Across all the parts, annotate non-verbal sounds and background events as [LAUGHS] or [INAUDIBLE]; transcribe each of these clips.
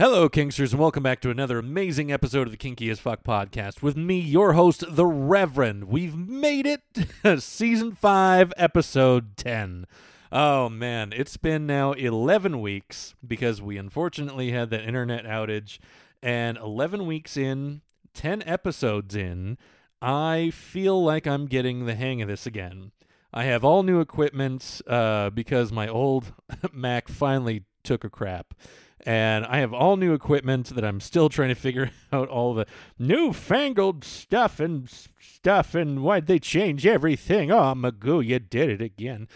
Hello, Kinksters, and welcome back to another amazing episode of the Kinky as Fuck podcast with me, your host, the Reverend. We've made it, [LAUGHS] season five, episode 10. Oh man, it's been now 11 weeks because we unfortunately had that internet outage, and 11 weeks in, 10 episodes in, I feel like I'm getting the hang of this again. I have all new equipment uh, because my old [LAUGHS] Mac finally took a crap and I have all new equipment that I'm still trying to figure [LAUGHS] out all the newfangled stuff and stuff and why'd they change everything? Oh, Magoo, you did it again.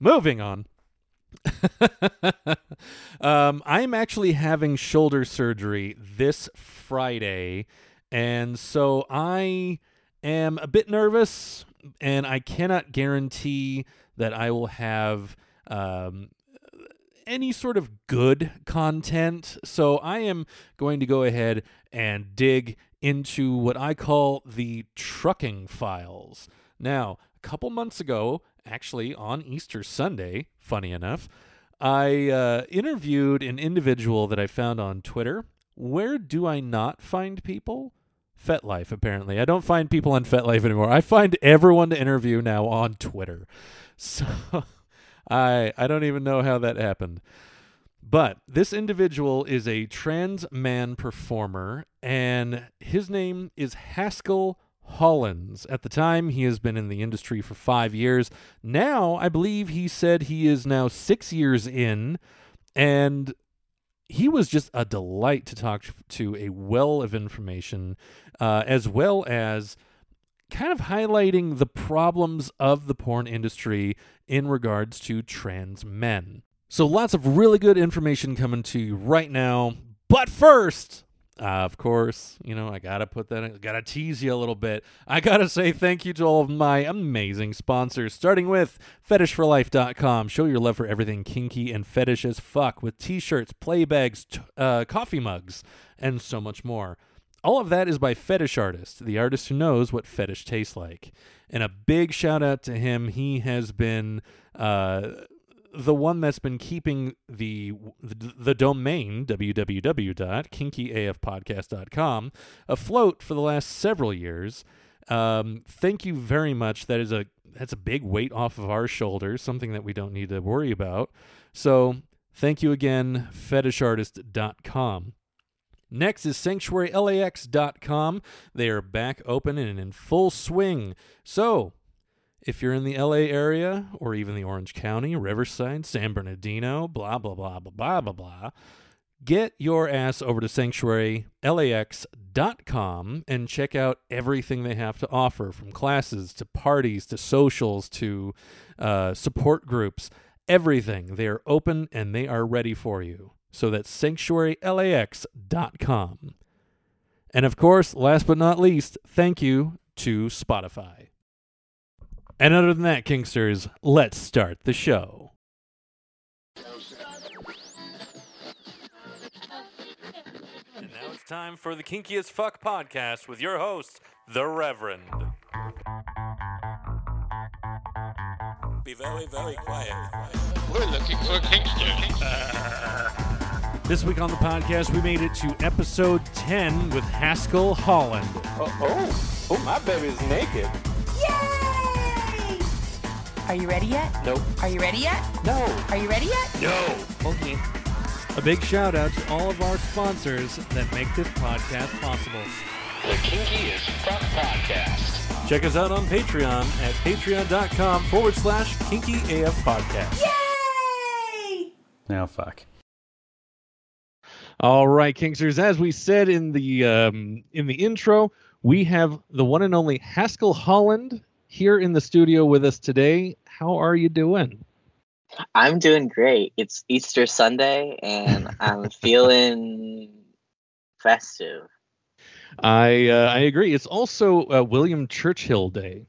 Moving on. [LAUGHS] um, I'm actually having shoulder surgery this Friday, and so I am a bit nervous, and I cannot guarantee that I will have um, any sort of good content. So I am going to go ahead and dig into what I call the trucking files. Now, a couple months ago, actually on Easter Sunday, funny enough, I uh, interviewed an individual that I found on Twitter. Where do I not find people? FetLife, apparently. I don't find people on FetLife anymore. I find everyone to interview now on Twitter. [LAUGHS] So I I don't even know how that happened. But this individual is a trans man performer, and his name is Haskell Hollins. At the time, he has been in the industry for five years. Now, I believe he said he is now six years in, and he was just a delight to talk to, a well of information, uh, as well as kind of highlighting the problems of the porn industry in regards to trans men. So, lots of really good information coming to you right now. But first, uh, of course, you know, I gotta put that, I gotta tease you a little bit. I gotta say thank you to all of my amazing sponsors, starting with FetishForLife.com. Show your love for everything kinky and fetish as fuck with t shirts, play bags, t- uh, coffee mugs, and so much more. All of that is by Fetish Artist, the artist who knows what fetish tastes like. And a big shout out to him. He has been uh, the one that's been keeping the the, the domain www.kinkyafpodcast.com afloat for the last several years. Um, thank you very much. That is a that's a big weight off of our shoulders, something that we don't need to worry about. So thank you again, fetishartist.com. Next is sanctuarylax.com. They are back open and in full swing. So, if you're in the LA area or even the Orange County, Riverside, San Bernardino, blah, blah, blah, blah, blah, blah, blah, get your ass over to sanctuarylax.com and check out everything they have to offer from classes to parties to socials to uh, support groups. Everything. They are open and they are ready for you. So that's sanctuarylax.com. And of course, last but not least, thank you to Spotify. And other than that, Kinksters, let's start the show. And now it's time for the Kinky as Fuck podcast with your host, the Reverend. Be very, very quiet. We're looking for Kinksters. [LAUGHS] This week on the podcast, we made it to episode 10 with Haskell Holland. Oh, oh, oh, my baby's naked. Yay! Are you ready yet? Nope. Are you ready yet? No. Are you ready yet? No. Okay. A big shout out to all of our sponsors that make this podcast possible. The Kinky as Fuck Podcast. Check us out on Patreon at patreon.com forward slash kinky AF podcast. Yay! Now fuck. All right, Kinksters. As we said in the um, in the intro, we have the one and only Haskell Holland here in the studio with us today. How are you doing? I'm doing great. It's Easter Sunday and I'm [LAUGHS] feeling festive. I uh, I agree. It's also uh, William Churchill Day.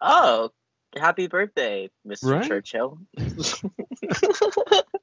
Oh, happy birthday, Mr. Right? Churchill. [LAUGHS] [LAUGHS]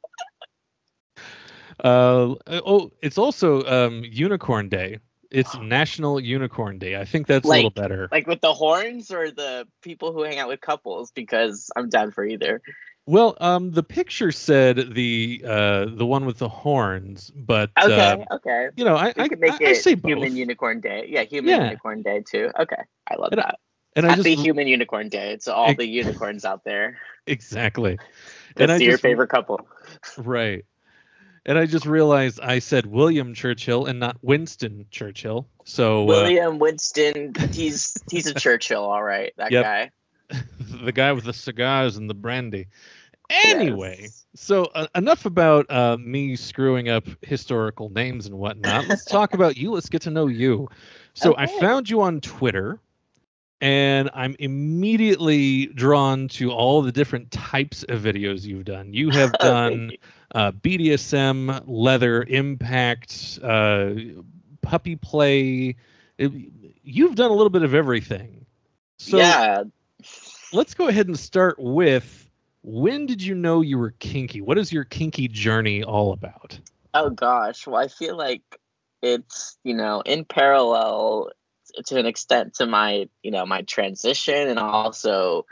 Uh, oh, it's also um, Unicorn Day. It's [GASPS] National Unicorn Day. I think that's a little better. like with the horns or the people who hang out with couples because I'm down for either. Well, um, the picture said the uh the one with the horns, but Okay, uh, okay. you know, I We I, could make I, I it say both, Human Unicorn Day. Yeah, Human Yeah. Unicorn Day too. Okay, I love And I- that. and I Happy just Human Unicorn Day to all Ex- the unicorns out there. [LAUGHS] exactly, That's and I your just favorite couple. right, and I just realized I said William Churchill and not Winston Churchill. So uh, William Winston, he's he's a Churchill, all right. That Yep. guy. [LAUGHS] the guy with the cigars and the brandy. Anyway, Yes. so uh, enough about uh, me screwing up historical names and whatnot. [LAUGHS] Let's talk about you. Let's get to know you. So I found you on Twitter, and I'm immediately drawn to all the different types of videos you've done. You have [LAUGHS] done you. Uh, BDSM, leather, impact, uh, puppy play. It- you've done a little bit of everything. So yeah, let's go ahead and start with when did you know you were kinky? What is your kinky journey all about? Oh gosh, well I feel like it's you know in parallel to an extent to my you know my transition and also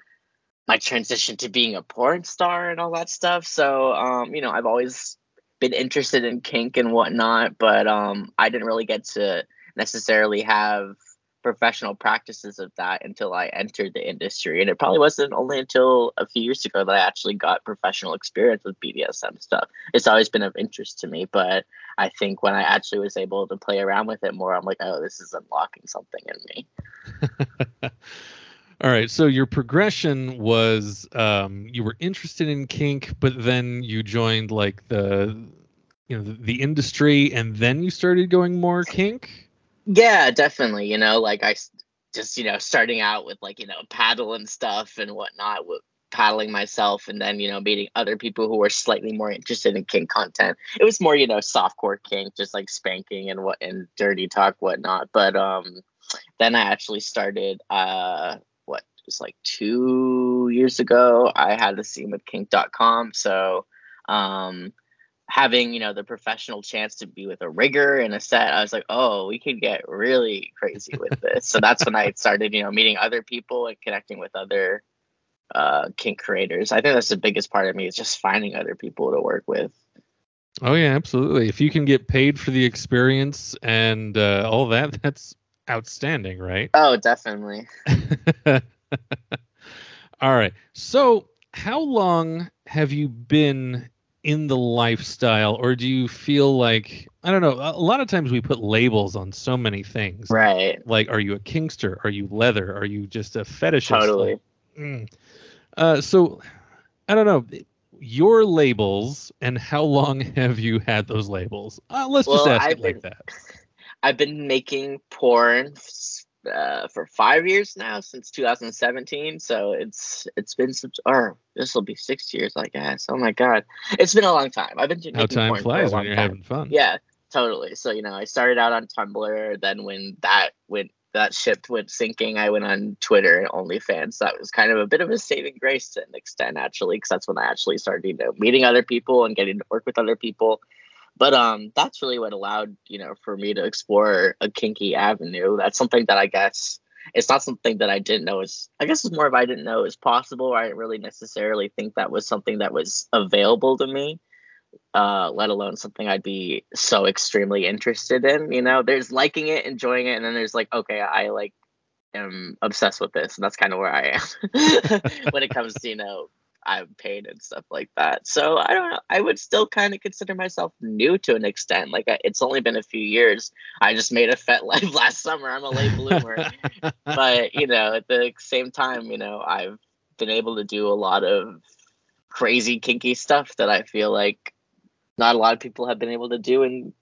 my transition to being a porn star and all that stuff. So um you know I've always been interested in kink and whatnot, but um I didn't really get to necessarily have professional practices of that until I entered the industry. And it probably wasn't only until a few years ago that I actually got professional experience with BDSM stuff. It's always been of interest to me, but I think when I actually was able to play around with it more, I'm like, oh, this is unlocking something in me. [LAUGHS] All right, so your progression was um, you were interested in kink, but then you joined like the you know the, the industry, and then you started going more kink. Yeah, definitely. You know, like I just, you know, starting out with like, you know, paddle and stuff and whatnot, with paddling myself and then, you know, meeting other people who were slightly more interested in kink content. It was more, you know, softcore kink, just like spanking and what and dirty talk, whatnot. But um then I actually started uh what just like two years ago, I had a scene with kink.com. So um having you know the professional chance to be with a rigger and a set i was like oh we could get really crazy with this so that's when i started you know meeting other people and connecting with other uh kink creators i think that's the biggest part of me is just finding other people to work with Oh yeah, absolutely. If you can get paid for the experience and uh, all that, that's outstanding, right? oh definitely [LAUGHS] [LAUGHS] All right. So, how long have you been in the lifestyle, or do you feel like I don't know? A lot of times we put labels on so many things. right Like, are you a kinkster? Are you leather? Are you just a fetishist? totally Like, mm. Uh, so, I don't know your labels and how long [LAUGHS] have you had those labels? Uh, let's just ask it I've like been- that. i've been making porn uh, for five years now since 2017 so it's it's been some or this will be six years i guess oh my god it's been a long time i've been making How time flies when you're time. having fun. Yeah, totally. So you know, I started out on Tumblr. Then when that went that ship went sinking, I went on Twitter and OnlyFans. That was kind of a bit of a saving grace to an extent, actually, because that's when I actually started, you know, meeting other people and getting to work with other people. But um, that's really what allowed you know for me to explore a kinky avenue. That's something that I guess it's not something that I didn't know is. I guess it's more of I didn't know is possible. I didn't really necessarily think that was something that was available to me uh, let alone something I'd be so extremely interested in. You know, there's liking it, enjoying it, and then there's like, okay, I like am obsessed with this, and that's kind of where I am [LAUGHS] when it comes to you know I'm paid and stuff like that. So I don't know. I would still kind of consider myself new to an extent. Like I, it's only been a few years. I just made a FetLife [LAUGHS] last summer. I'm a late bloomer but [LAUGHS] you know at the same time you know i've been able to do a lot of crazy kinky stuff that i feel like not a lot of people have been able to do in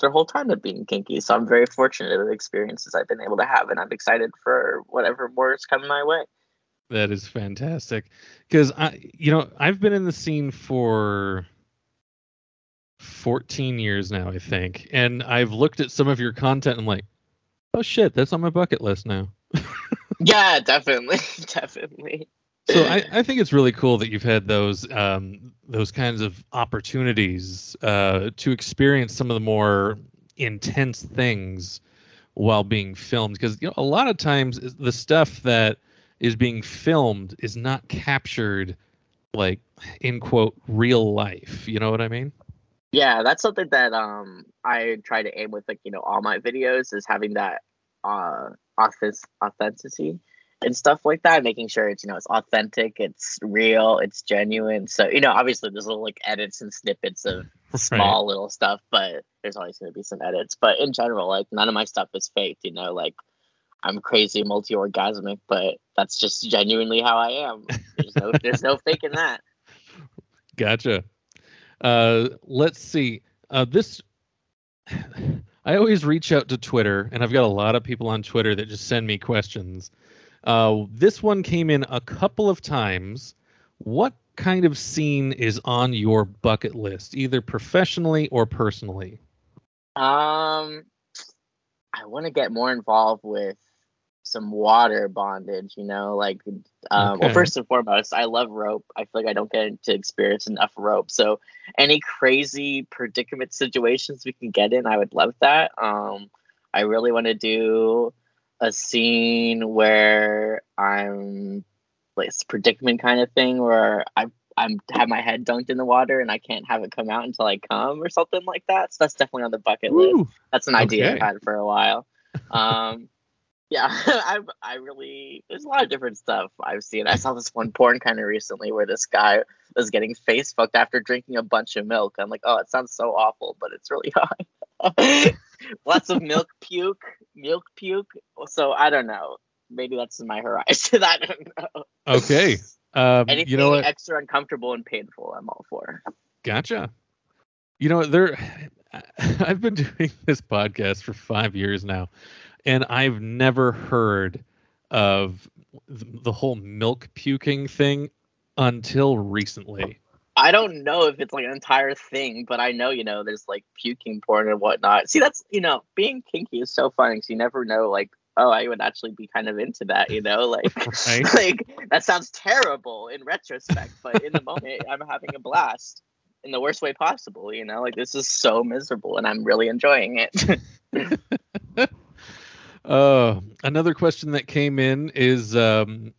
their whole time of being kinky so i'm very fortunate of the experiences i've been able to have and i'm excited for whatever more is coming my way That is fantastic. Because I, you know, I've been in the scene for 14 years now, I think, and I've looked at some of your content. and I'm like, oh shit, that's on my bucket list now. [LAUGHS] yeah definitely [LAUGHS] definitely So I, I think it's really cool that you've had those um, those kinds of opportunities uh, to experience some of the more intense things while being filmed. Because you know, a lot of times the stuff that is being filmed is not captured like in quote real life. You know what I mean? Yeah, that's something that um I try to aim with like you know all my videos is having that uh office authenticity and stuff like that, making sure it's you know it's authentic, it's real, it's genuine. So you know obviously there's little like edits and snippets of [LAUGHS] small little stuff, but there's always going to be some edits. But in general, like none of my stuff is faked. You know, like I'm crazy multi orgasmic, but that's just genuinely how I am. There's no [LAUGHS] there's no faking that. Gotcha. Uh, let's see. Uh, this I always reach out to Twitter, and I've got a lot of people on Twitter that just send me questions. Uh, this one came in a couple of times. What kind of scene is on your bucket list, either professionally or personally? Um, I want to get more involved with some water bondage, you know, like um Okay. well first and foremost, I love rope. I feel like I don't get to experience enough rope. So any crazy predicament situations we can get in, I would love that. Um I really want to do a scene where I'm like it's a predicament kind of thing where I I'm have my head dunked in the water and I can't have it come out until I come or something like that. So that's definitely on the bucket list that's an idea Okay. I've had for a while. Um, yeah, [LAUGHS] I I really there's a lot of different stuff I've seen. I saw this one porn kind of recently where this guy was getting face fucked after drinking a bunch of milk. I'm like, oh, it sounds so awful, but it's really [LAUGHS] hot. [LAUGHS] Lots of milk puke, milk puke. So I don't know. Maybe that's in my horizon. I don't know. Okay. Um, Anything you know what? extra uncomfortable and painful, I'm all for. Gotcha. You know, there [SIGHS] I've been doing this podcast for 5 years now and I've never heard of the whole milk puking thing until recently. I don't know if it's like an entire thing, but I know, you know, there's like puking porn and whatnot. See, that's, you know, being kinky is so fun because you never know, like, oh, I would actually be kind of into that, you know? [LAUGHS] Like, Right. [LAUGHS] like that sounds terrible in retrospect, but in the moment, I'm having a blast in the worst way possible, you know? Like, this is so miserable and I'm really enjoying it. [LAUGHS] Uh, another question that came in is um,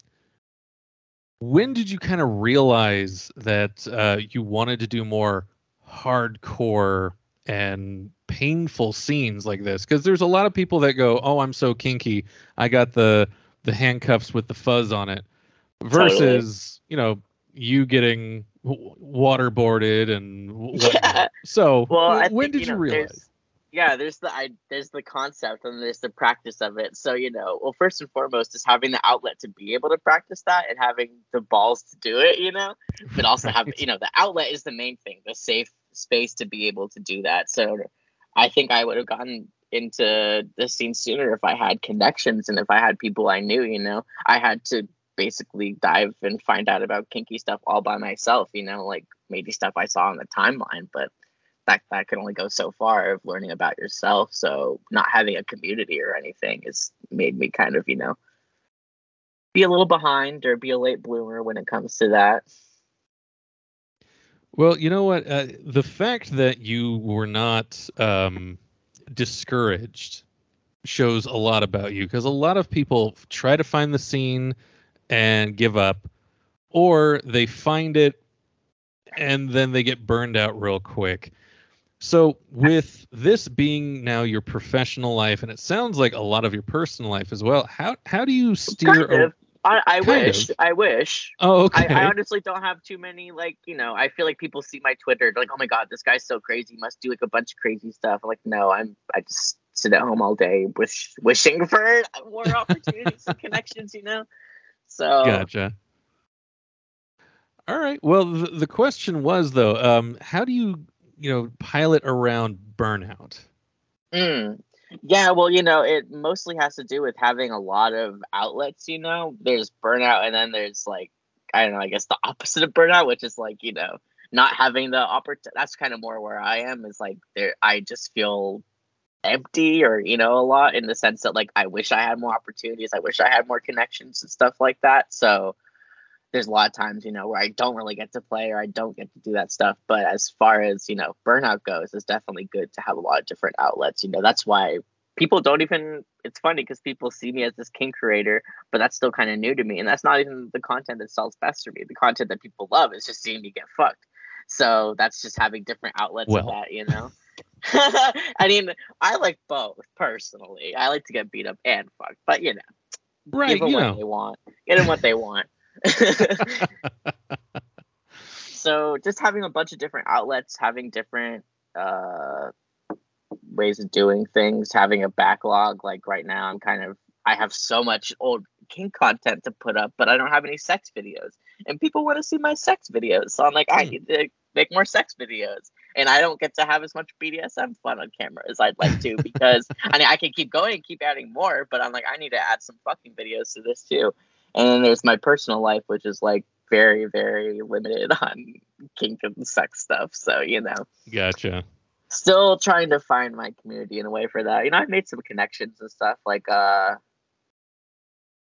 when did you kind of realize that uh, you wanted to do more hardcore and painful scenes like this? Because there's a lot of people that go, "Oh, I'm so kinky, I got the the handcuffs with the fuzz on it," versus you know you getting w- waterboarded and. Yeah. [LAUGHS] So Well, when think, did you, know, realize? Yeah, there's the I, there's the concept and there's the practice of it. So you know, well, first and foremost is having the outlet to be able to practice that and having the balls to do it. You know, but also have [LAUGHS] you know the outlet is the main thing, the safe space to be able to do that. So I think I would have gotten into the scene sooner if I had connections and if I had people I knew. You know, I had to basically dive and find out about kinky stuff all by myself. You know, like maybe stuff I saw on the timeline, but that that can only go so far of learning about yourself. So not having a community or anything has made me kind of, you know, be a little behind or be a late bloomer when it comes to that. Well, you know what? Uh, the fact that you were not um, discouraged shows a lot about you because a lot of people try to find the scene and give up, or they find it and then they get burned out real quick. So, with this being now your professional life, and it sounds like a lot of your personal life as well, how how do you steer? Kind of. I, wish. of. I wish. oh, okay. I, I honestly don't have too many like you know I feel like people see my Twitter like oh my god this guy's so crazy he must do like a bunch of crazy stuff I'm like no I'm I just sit at home all day wish wishing for more opportunities and connections you know so Gotcha. All right. Well, the, the question was though, um, how do you, you know, pilot around burnout? Mm. Yeah, well, you know, it mostly has to do with having a lot of outlets, you know. There's burnout and then there's like I don't know, I guess the opposite of burnout, which is like, you know, not having the opportunity. That's kind of more where I am is like there I just feel empty or, you know, a lot in the sense that like I wish I had more opportunities, I wish I had more connections and stuff like that. So there's a lot of times, you know, where I don't really get to play or I don't get to do that stuff. But as far as, you know, burnout goes, it's definitely good to have a lot of different outlets. You know, that's why people don't even it's funny because people see me as this kink creator but that's still kind of new to me and that's not even the content that sells best for me the content that people love is just seeing me get fucked so that's just having different outlets Well. of that you know [LAUGHS] i mean i like both personally i like to get beat up and fucked but you know Right, give them you what know. they want get them what they want [LAUGHS] so just having a bunch of different outlets having different uh ways of doing things having a backlog like right now i'm kind of i have so much old kink content to put up but i don't have any sex videos. And people want to see my sex videos so i'm like i Hmm. need to make more sex videos. And i don't get to have as much bdsm fun on camera as i'd like to [LAUGHS] because i mean i can keep going and keep adding more but i'm like i need to add some fucking videos to this too and then there's my personal life which is like very very limited [LAUGHS] on kink and sex stuff so you know Gotcha. still trying to find my community in a way for that. You know, I've made some connections and stuff like uh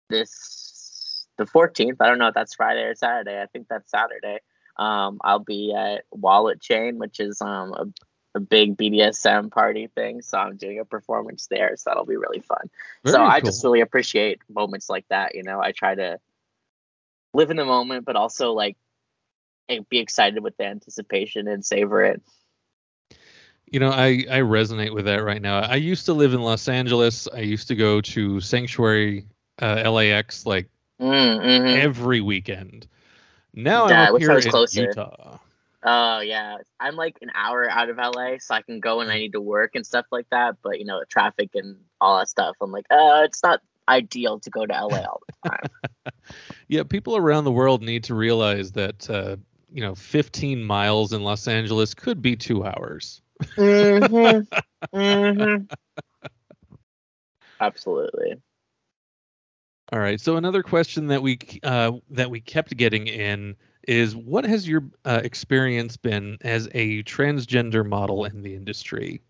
this the 14th. I don't know if that's Friday or Saturday. I think that's Saturday. Um, I'll be at Wallet Chain, which is um a, a big BDSM party thing. So I'm doing a performance there. So that'll be really fun. so Very I cool. just really appreciate moments like that. You know, I try to live in the moment, but also like be excited with the anticipation and savor it. You know, I, I resonate with that right now. I used to live in Los Angeles. I used to go to Sanctuary uh, LAX like Mm, mhm. every weekend. Now Yeah, I I'm here in closer. Utah. Oh yeah, I'm like an hour out of LA, so I can go when I need to work and stuff like that. But you know, traffic and all that stuff, I'm like, uh, it's not ideal to go to LA all the time. [LAUGHS] Yeah, people around the world need to realize that uh, you know, 15 miles in Los Angeles could be two hours. mm-hmm. [LAUGHS] Mm-hmm. Absolutely. All right. So another question that we uh, that we kept getting in is, what has your uh, experience been as a transgender model in the industry,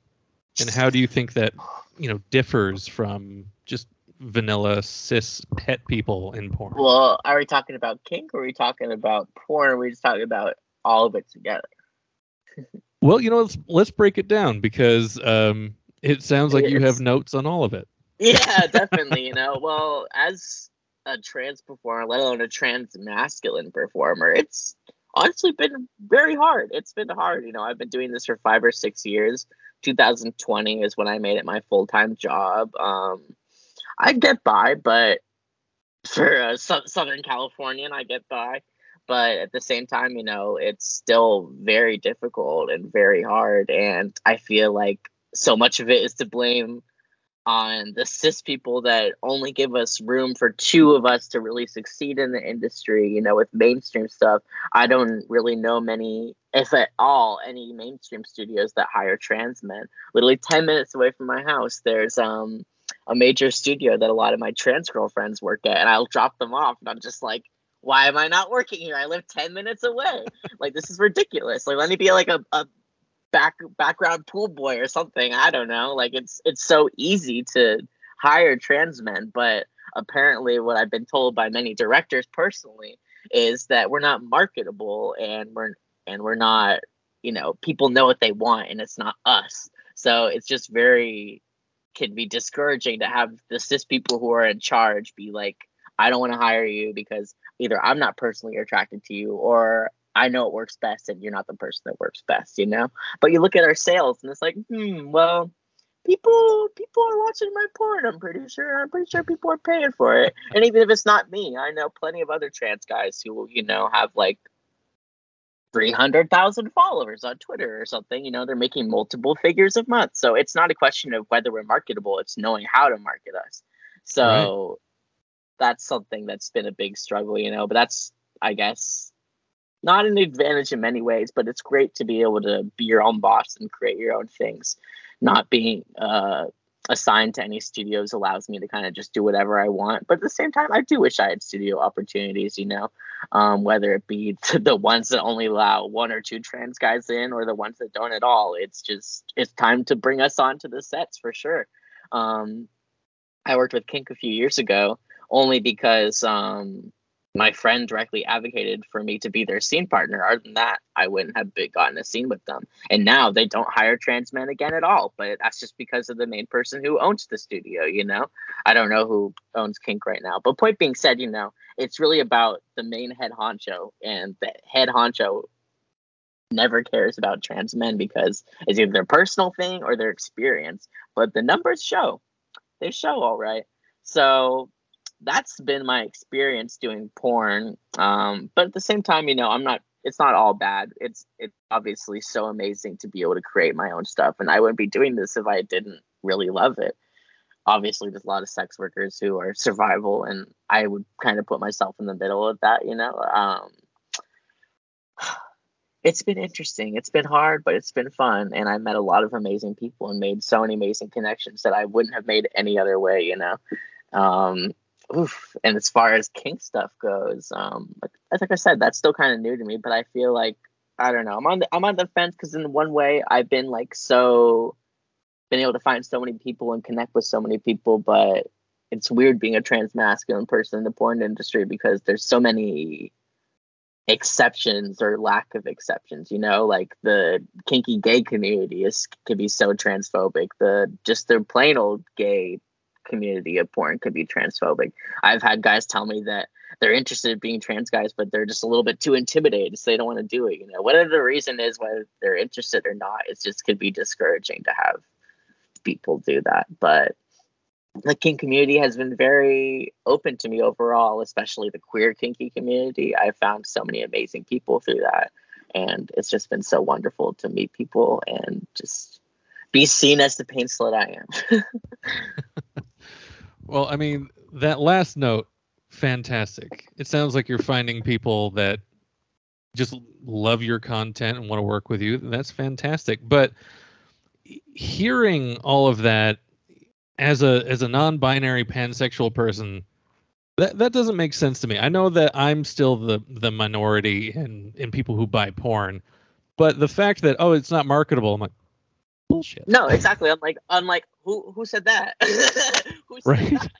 and how do you think that you know differs from just vanilla cis het people in porn? Well, are we talking about kink or are we talking about porn? Or are we just talking about all of it together? [LAUGHS] Well, you know, let's let's break it down because um, it sounds like you have notes on all of it. Yeah, [LAUGHS] definitely. You know, well, as a trans performer, let alone a trans masculine performer, it's honestly been very hard. It's been hard. You know, I've been doing this for five or six years. 2020 is when I made it my full time job. Um, I get by, but for a Sou- Southern Californian, I get by. But at the same time, you know, it's still very difficult and very hard. And I feel like so much of it is to blame on the cis people that only give us room for two of us to really succeed in the industry. You know, with mainstream stuff, I don't really know many, if at all, any mainstream studios that hire trans men. Literally 10 minutes away from my house, there's um a major studio that a lot of my trans girlfriends work at, and I'll drop them off, and I'm just like, why am I not working here? I live 10 minutes away. like, this is ridiculous. Like, let me be like a, a back background pool boy or something. I don't know. Like it's it's so easy to hire trans men, but apparently what I've been told by many directors personally is that we're not marketable and we're and we're not, you know, people know what they want and it's not us. So it's just very can be discouraging to have the cis people who are in charge be like, I don't want to hire you because either I'm not personally attracted to you or I know it works best and you're not the person that works best, you know? But you look at our sales and it's like, hmm, well, people people are watching my porn, I'm pretty sure. I'm pretty sure people are paying for it. And even if it's not me, I know plenty of other trans guys who, you know, have like 300,000 followers on Twitter or something. You know, they're making multiple figures a month. So it's not a question of whether we're marketable, it's knowing how to market us. So that's something that's been a big struggle, you know, but that's, I guess, not an advantage in many ways, but it's great to be able to be your own boss and create your own things. Not being uh, assigned to any studios allows me to kind of just do whatever I want. But at the same time, I do wish I had studio opportunities, you know, um, whether it be [LAUGHS] the ones that only allow one or two trans guys in or the ones that don't at all. It's just, it's time to bring us onto the sets for sure. Um, I worked with Kink a few years ago only because um, my friend directly advocated for me to be their scene partner. Other than that, I wouldn't have gotten a scene with them. And now they don't hire trans men again at all. But that's just because of the main person who owns the studio. You know, I don't know who owns Kink right now. But point being said, you know, it's really about the main head honcho, and the head honcho never cares about trans men because it's either their personal thing or their experience. But the numbers show, they show all right. So that's been my experience doing porn. Um, but at the same time, you know, I'm not. It's not all bad. It's it's obviously so amazing to be able to create my own stuff, and I wouldn't be doing this if I didn't really love it. Obviously, there's a lot of sex workers who are survival, and I would kind of put myself in the middle of that. You know, um, [SIGHS] it's been interesting. It's been hard, but it's been fun, and I met a lot of amazing people and made so many amazing connections that I wouldn't have made any other way. You know. Um, oof. And as far as kink stuff goes, um, like, like I said, that's still kind of new to me. But I feel like I don't know. I'm on the I'm on the fence because in one way I've been like so been able to find so many people and connect with so many people, but it's weird being a trans masculine person in the porn industry because there's so many exceptions or lack of exceptions you know like the kinky gay community is can be so transphobic the just the plain old gay community of porn could be transphobic. I've had guys tell me that they're interested in being trans guys, but they're just a little bit too intimidated, so they don't want to do it. You know, whatever the reason is, whether they're interested or not, it just could be discouraging to have people do that. But the kink community has been very open to me overall, especially the queer kinky community. I've found so many amazing people through that. And it's just been so wonderful to meet people and just be seen as the pain slut I am. [LAUGHS] Well, I mean, that last note, fantastic. It sounds like you're finding people that just love your content and want to work with you. That's fantastic. But hearing all of that as a as a non-binary pansexual person, that that doesn't make sense to me. I know that I'm still the the minority in in people who buy porn, but the fact that oh it's not marketable, I'm like bullshit. No, exactly. I'm like, I'm like, who who said that? [LAUGHS] who said Right. that?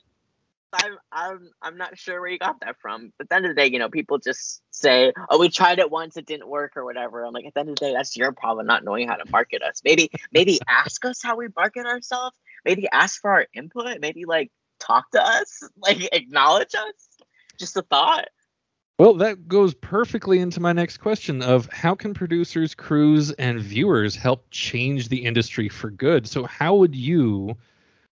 I'm I'm I'm not sure where you got that from. But at the end of the day, you know, people just say, "Oh, we tried it once, it didn't work," or whatever. I'm like, at the end of the day, that's your problem, not knowing how to market us. Maybe maybe ask us how we market ourselves. Maybe ask for our input. Maybe like talk to us, [LAUGHS] like acknowledge us. Just a thought. Well, that goes perfectly into my next question of how can producers, crews, and viewers help change the industry for good? So how would you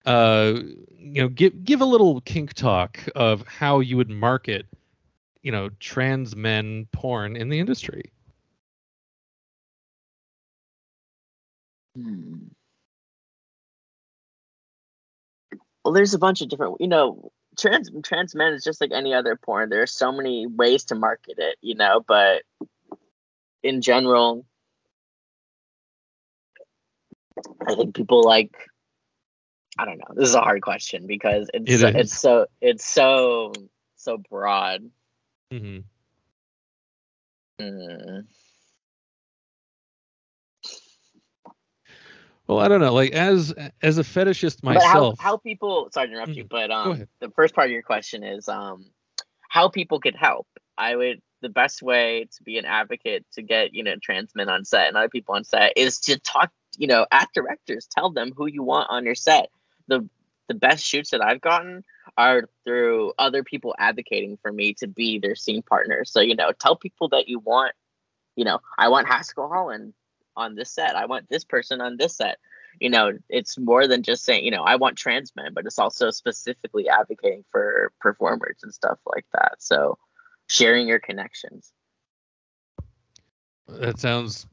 uh you know give give a little kink talk of how you would market you know trans men porn in the industry? Hmm. Well, there's a bunch of different, you know, trans trans men is just like any other porn. There are so many ways to market it, you know, but in general, I think people like I don't know. This is a hard question because it's It so, it's so it's so so broad. hmm Hmm. Well, I don't know. Like as as a fetishist But how, myself, how people sorry to interrupt you, but um the first part of your question is um how people could help. I would the best way to be an advocate to get, you know, trans men on set and other people on set is to talk, you know, at directors, tell them who you want on your set. The the best shoots that I've gotten are through other people advocating for me to be their scene partner. So, you know, tell people that you want, you know, I want Haskell Holland on this set. I want this person on this set. You know, it's more than just saying, you know, I want trans men, but it's also specifically advocating for performers and stuff like that. So sharing your connections. that sounds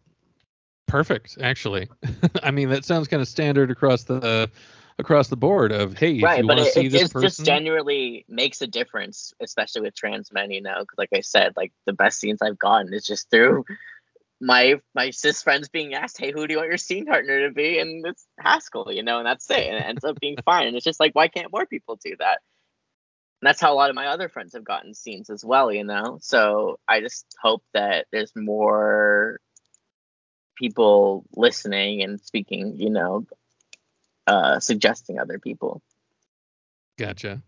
perfect. Actually, [LAUGHS] I mean that sounds kind of standard across the across the board. Of hey, if right, you but want to it, see it, this it person, just genuinely makes a difference, especially with trans men, you know, 'cause like I said, like the best scenes I've gotten is just through my my cis friends being asked, "Hey, who do you want your scene partner to be?" And it's Haskell, you know, and that's it. And it ends up being fine. And it's just like, why can't more people do that? And that's how a lot of my other friends have gotten scenes as well, you know. So I just hope that there's more people listening and speaking, you know, uh, suggesting other people. Gotcha.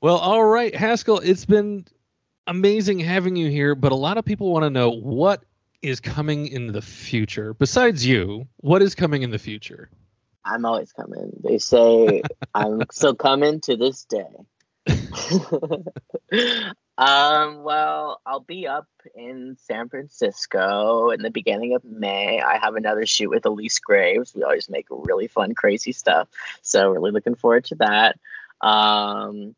Well, all right, Haskell. It's been amazing having you here, but a lot of people want to know what is coming in the future. Besides you, what is coming in the future? I'm always coming. They say [LAUGHS] I'm still coming to this day. [LAUGHS] um, well, I'll be up in San Francisco in the beginning of May. I have another shoot with Elise Graves. We always make really fun, crazy stuff. So really looking forward to that. Um,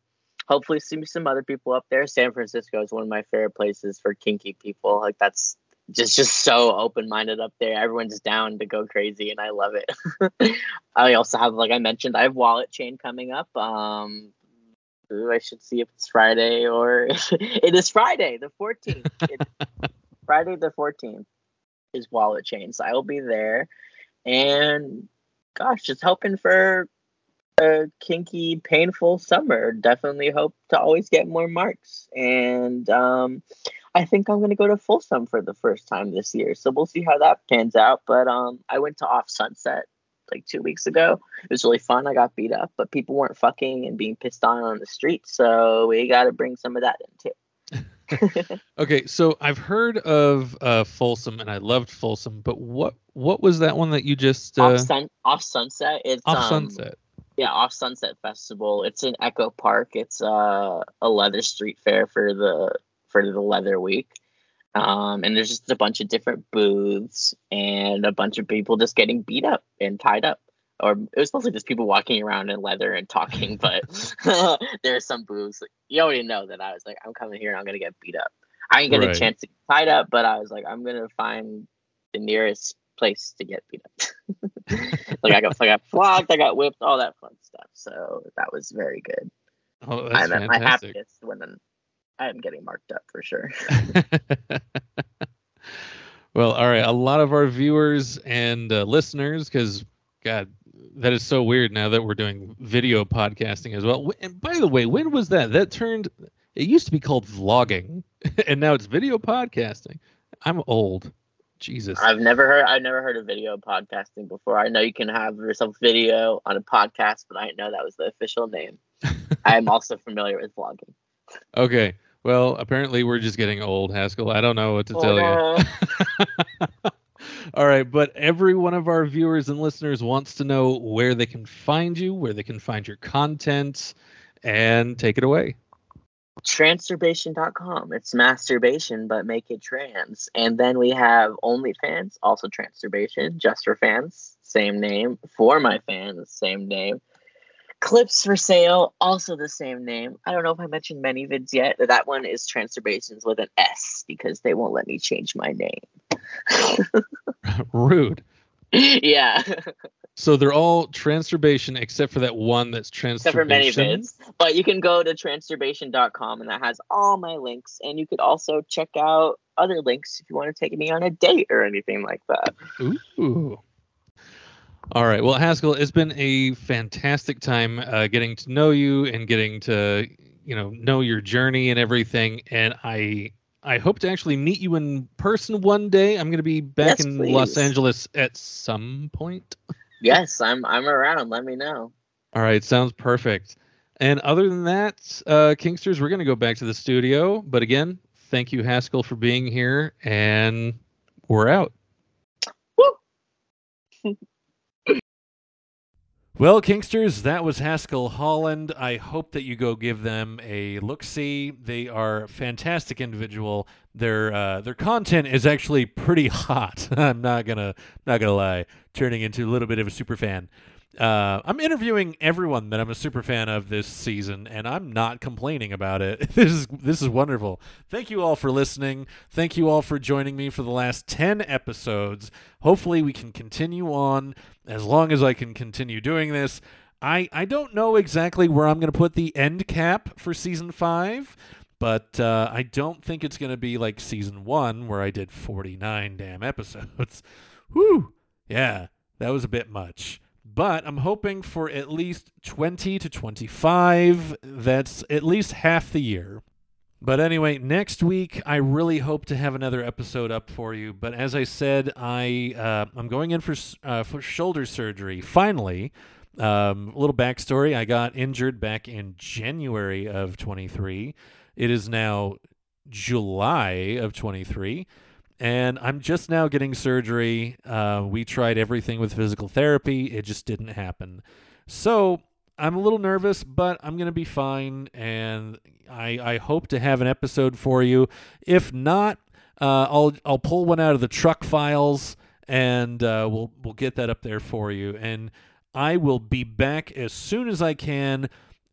hopefully see some other people up there. San Francisco is one of my favorite places for kinky people. Like that's just just so open minded up there. Everyone's down to go crazy, and I love it. [LAUGHS] I also have, like I mentioned, I have Wallet Chain coming up. Um, ooh, I should see if it's Friday or [LAUGHS] it is Friday the fourteenth. [LAUGHS] Friday the fourteenth is Wallet Chain, so I will be there. And gosh, just hoping for a kinky, painful summer. Definitely hope to always get more marks. And um, I think I'm gonna go to Folsom for the first time this year. So we'll see how that pans out. But um, I went to Off Sunset like two weeks ago. It was really fun. I got beat up, but people weren't fucking and being pissed on on the street. So we got to bring some of that in too. [LAUGHS] okay, so I've heard of uh, Folsom, and I loved Folsom. But what what was that one that you just uh, off, sun, off Sunset? It's off um, Sunset? Yeah, off Sunset Festival. It's in Echo Park. It's uh, a leather street fair for the for the leather week. Um, and there's just a bunch of different booths and a bunch of people just getting beat up and tied up. Or it was mostly just people walking around in leather and talking, [LAUGHS] but [LAUGHS] there are some booths. You already know that I was like, I'm coming here and I'm gonna get beat up. I didn't get Right. a chance to get tied up, but I was like, I'm gonna find the nearest place to get beat up. [LAUGHS] like I got, I got flogged, I got whipped, all that fun stuff. So that was very good. Oh, that's I'm at my fantastic. happiest when I'm, I'm getting marked up for sure. [LAUGHS] [LAUGHS] well, all right. A lot of our viewers and uh, listeners, because God, that is so weird now that we're doing video podcasting as well. And by the way, when was that? That turned. It used to be called vlogging, [LAUGHS] and now it's video podcasting. I'm old. Jesus. I've never heard I've never heard of video podcasting before. I know you can have yourself video on a podcast, but I didn't know that was the official name. I am also familiar with vlogging. Okay. Well, apparently we're just getting old, Haskell. I don't know what to Oh, tell you. [LAUGHS] All right, but every one of our viewers and listeners wants to know where they can find you, where they can find your content, and take it away. Transturbation.com. It's masturbation, but make it trans. And then we have OnlyFans, also Transturbation, just for fans, same name. For my fans, same name. Clips for sale, also the same name. I don't know if I mentioned ManyVids yet. That one is Transturbations with an S because they won't let me change my name. [LAUGHS] Rude. yeah, So they're all transturbation except for that one that's transturbation. except for ManyVids. But you can go to transturbation.com and that has all my links. And you could also check out other links if you want to take me on a date or anything like that. Ooh. All right. Well, Haskell, it's been a fantastic time uh, getting to know you and getting to, you know, know your journey and everything. And I, I hope to actually meet you in person one day. I'm going to be back Yes, in Los. Angeles at some point. Yes, I'm I'm around. Let me know. All right. Sounds perfect. And other than that, uh, Kinksters, we're going to go back to the studio. But again, thank you, Haskell, for being here. And we're out. [LAUGHS] Well, Kinksters, that was Haskell Holland. I hope that you go give them a look see. They are a fantastic individual. Their uh, their content is actually pretty [LAUGHS] hot. I'm not gonna not gonna lie, turning into a little bit of a super fan. Uh, I'm interviewing everyone that I'm a super fan of this season, and I'm not complaining about it. [LAUGHS] This is this is wonderful. Thank you all for listening. Thank you all for joining me for the last ten episodes. Hopefully, we can continue on as long as I can continue doing this. I I don't know exactly where I'm going to put the end cap for season five, but uh, I don't think it's going to be like season one where I did 49 damn episodes. [LAUGHS] Whew, yeah, that was a bit much. But I'm hoping for at least 20 to 25. That's at least half the year. But anyway, next week I really hope to have another episode up for you. But as I said, I uh, I'm going in for uh, for shoulder surgery. Finally, um, a little backstory: I got injured back in January of 23. It is now July of 23. And I'm just now getting surgery. Uh, we tried everything with physical therapy, it just didn't happen. So I'm a little nervous, but I'm going to be fine. And I, I hope to have an episode for you. If not, uh, I'll, I'll pull one out of the truck files and uh, we'll, we'll get that up there for you. And I will be back as soon as I can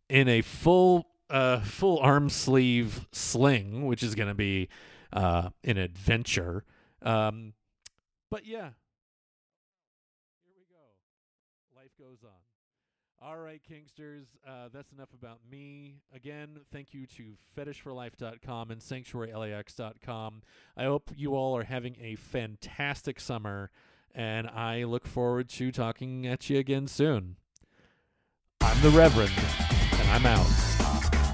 in a full uh, full arm sleeve sling, which is going to be uh, an adventure. Um, but yeah, here we go. Life goes on. All right, Kinksters, uh, that's enough about me. Again, thank you to fetishforlife.com and sanctuarylax.com. I hope you all are having a fantastic summer, and I look forward to talking at you again soon. I'm the Reverend, and I'm out.